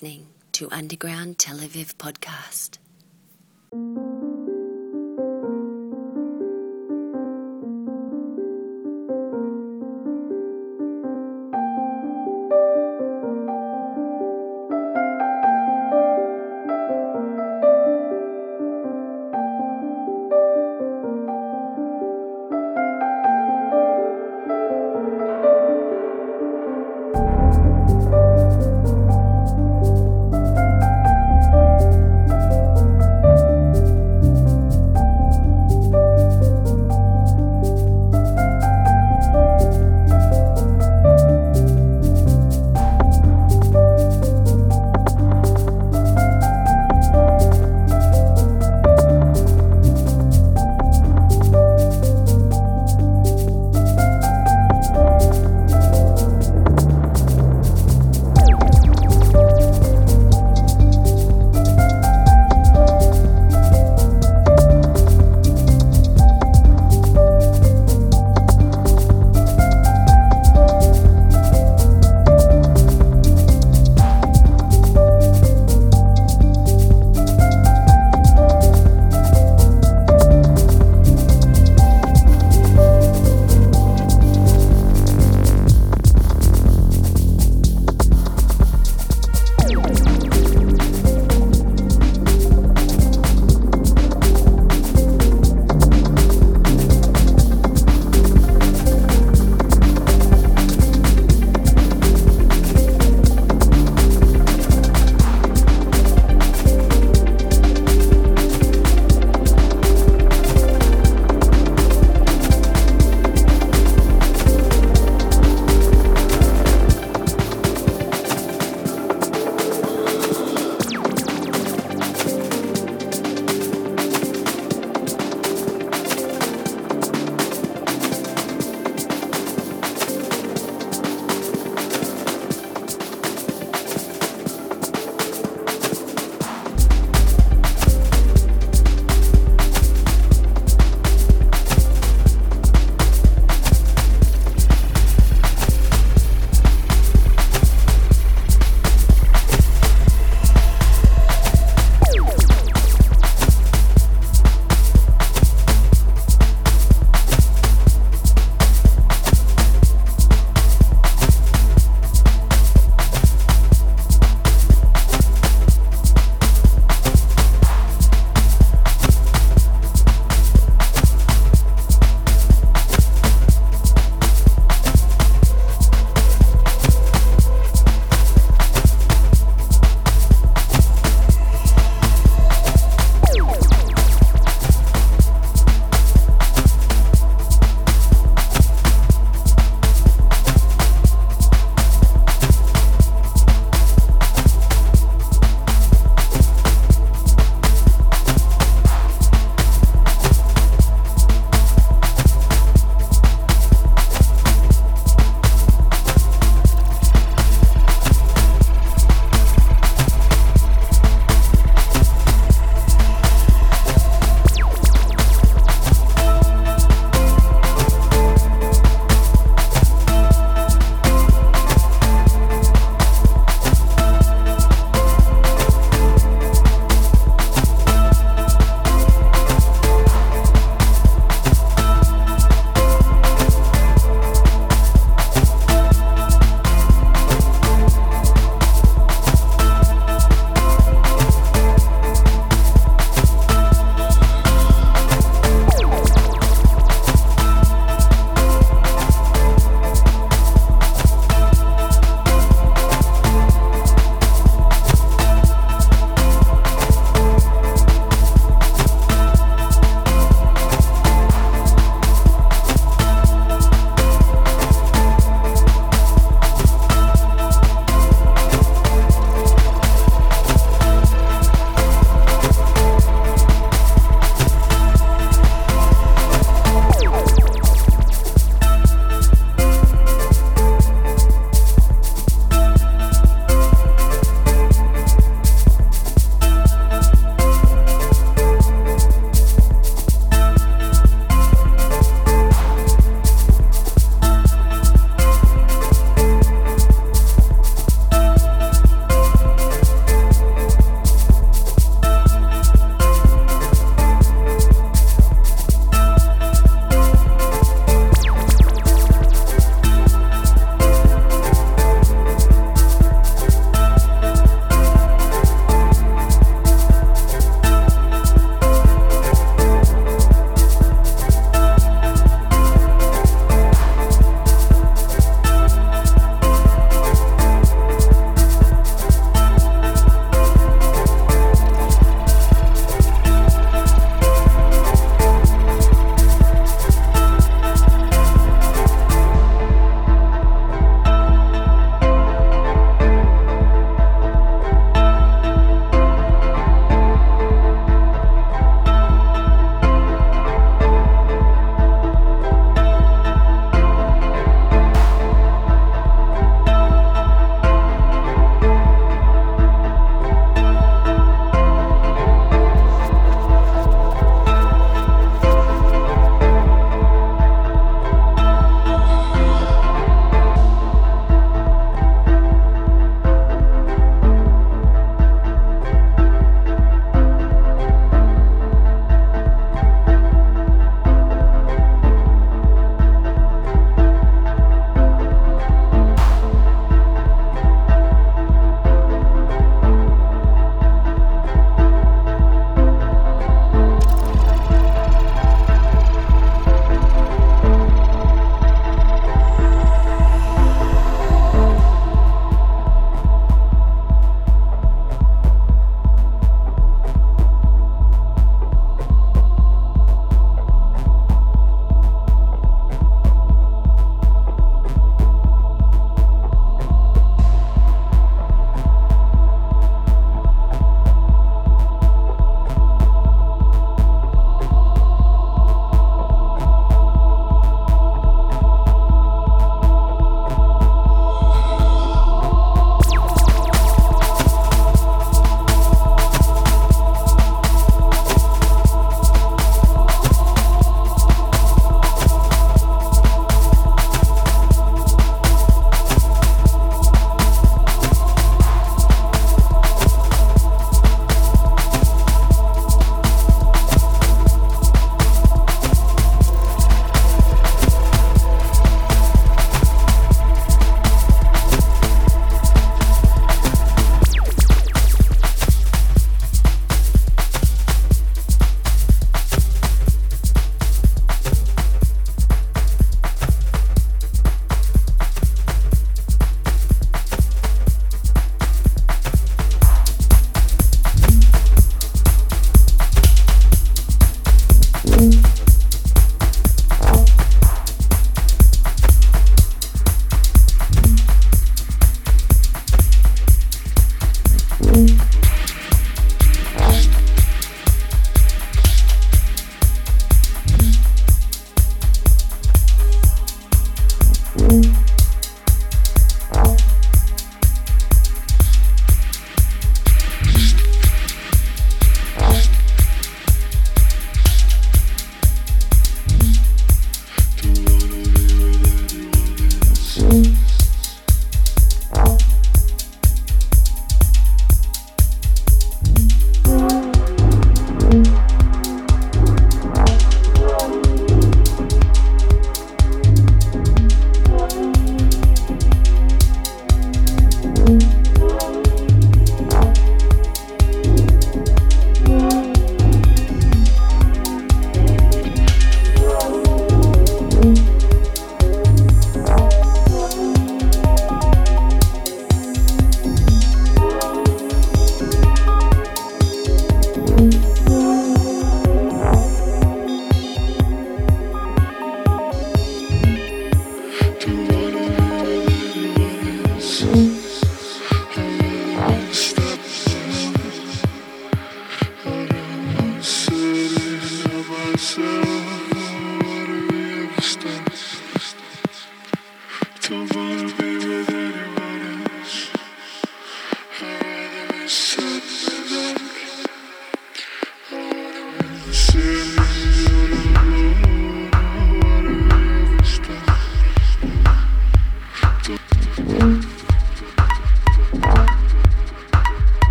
listening to Underground Tel Aviv Podcast.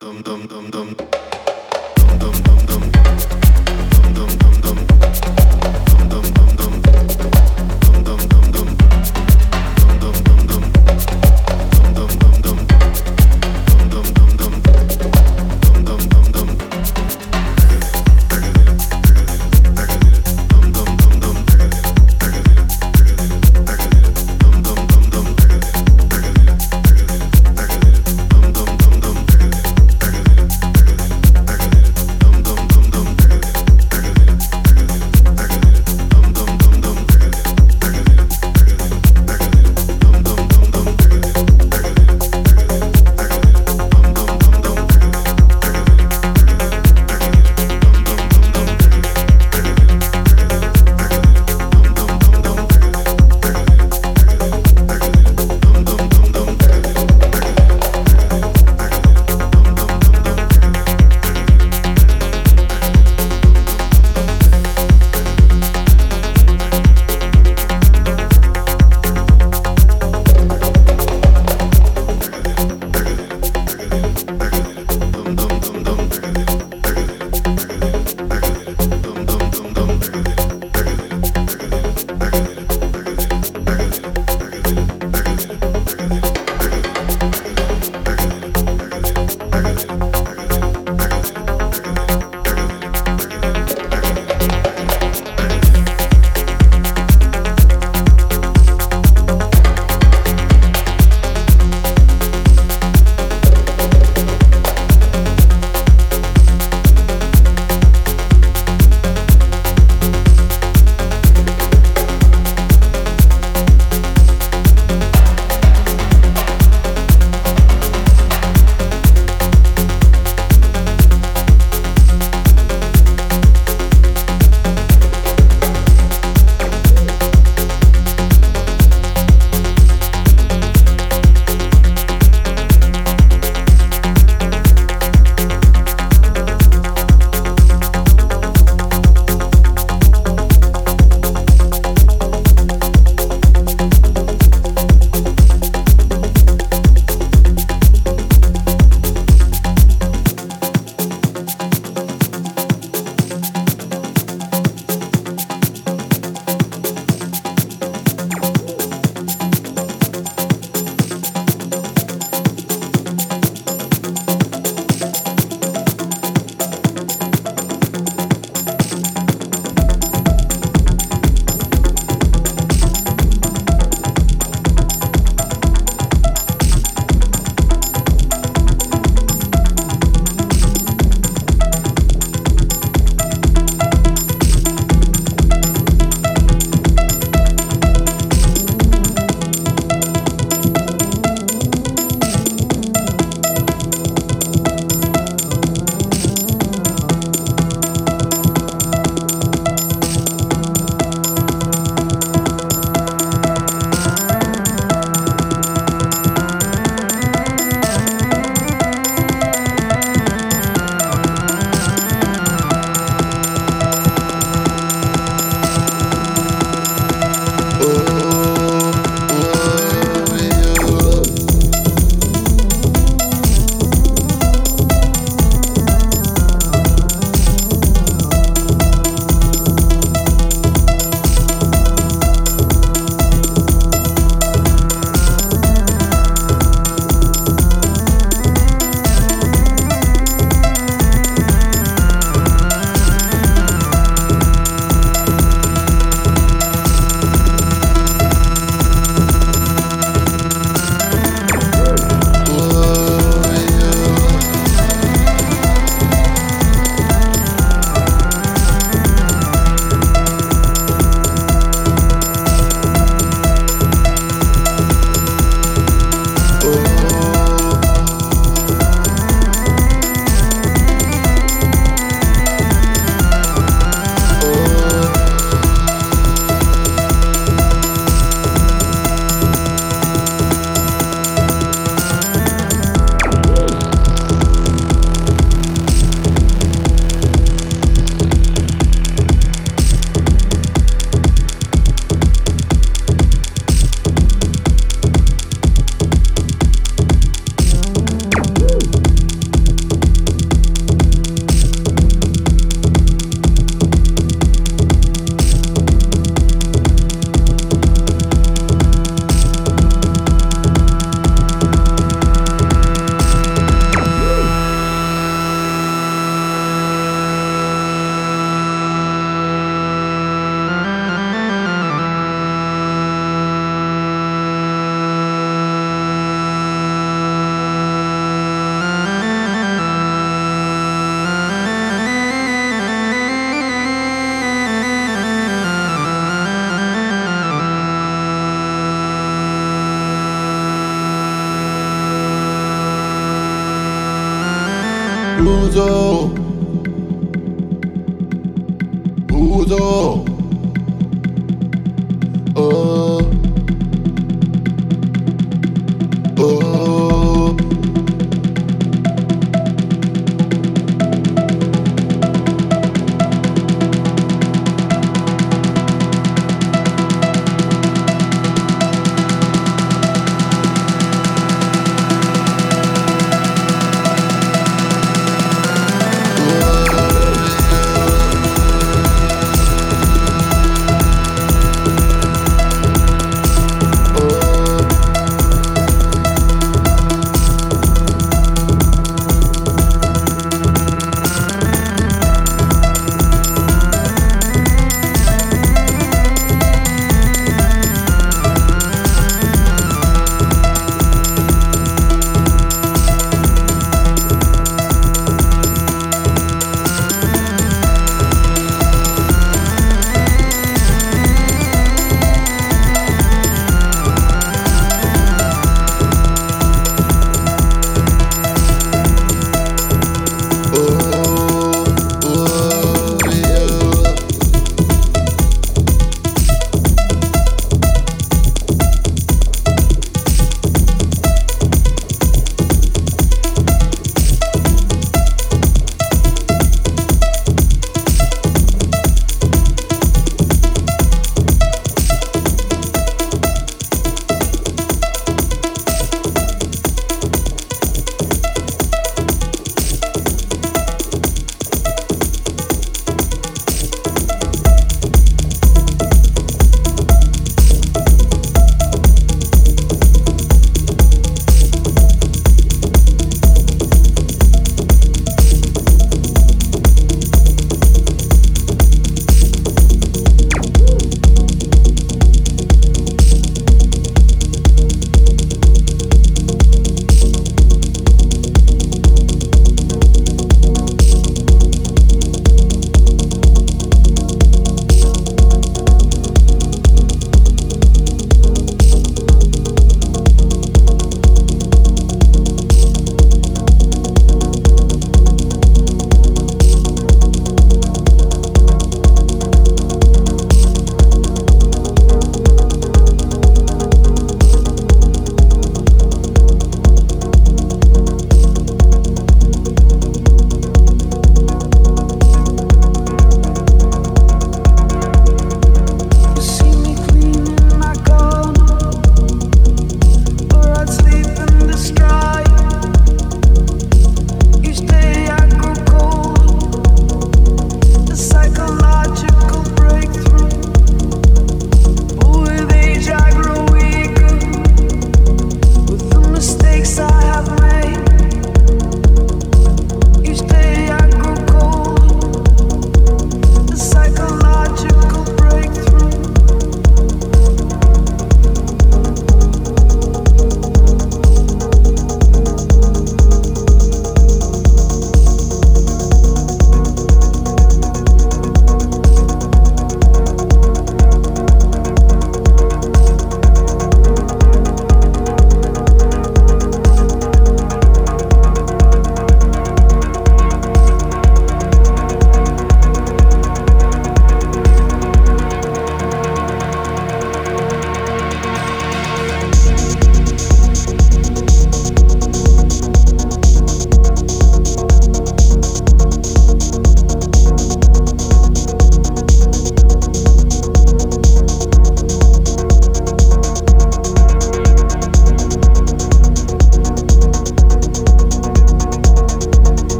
dum dum dum dum.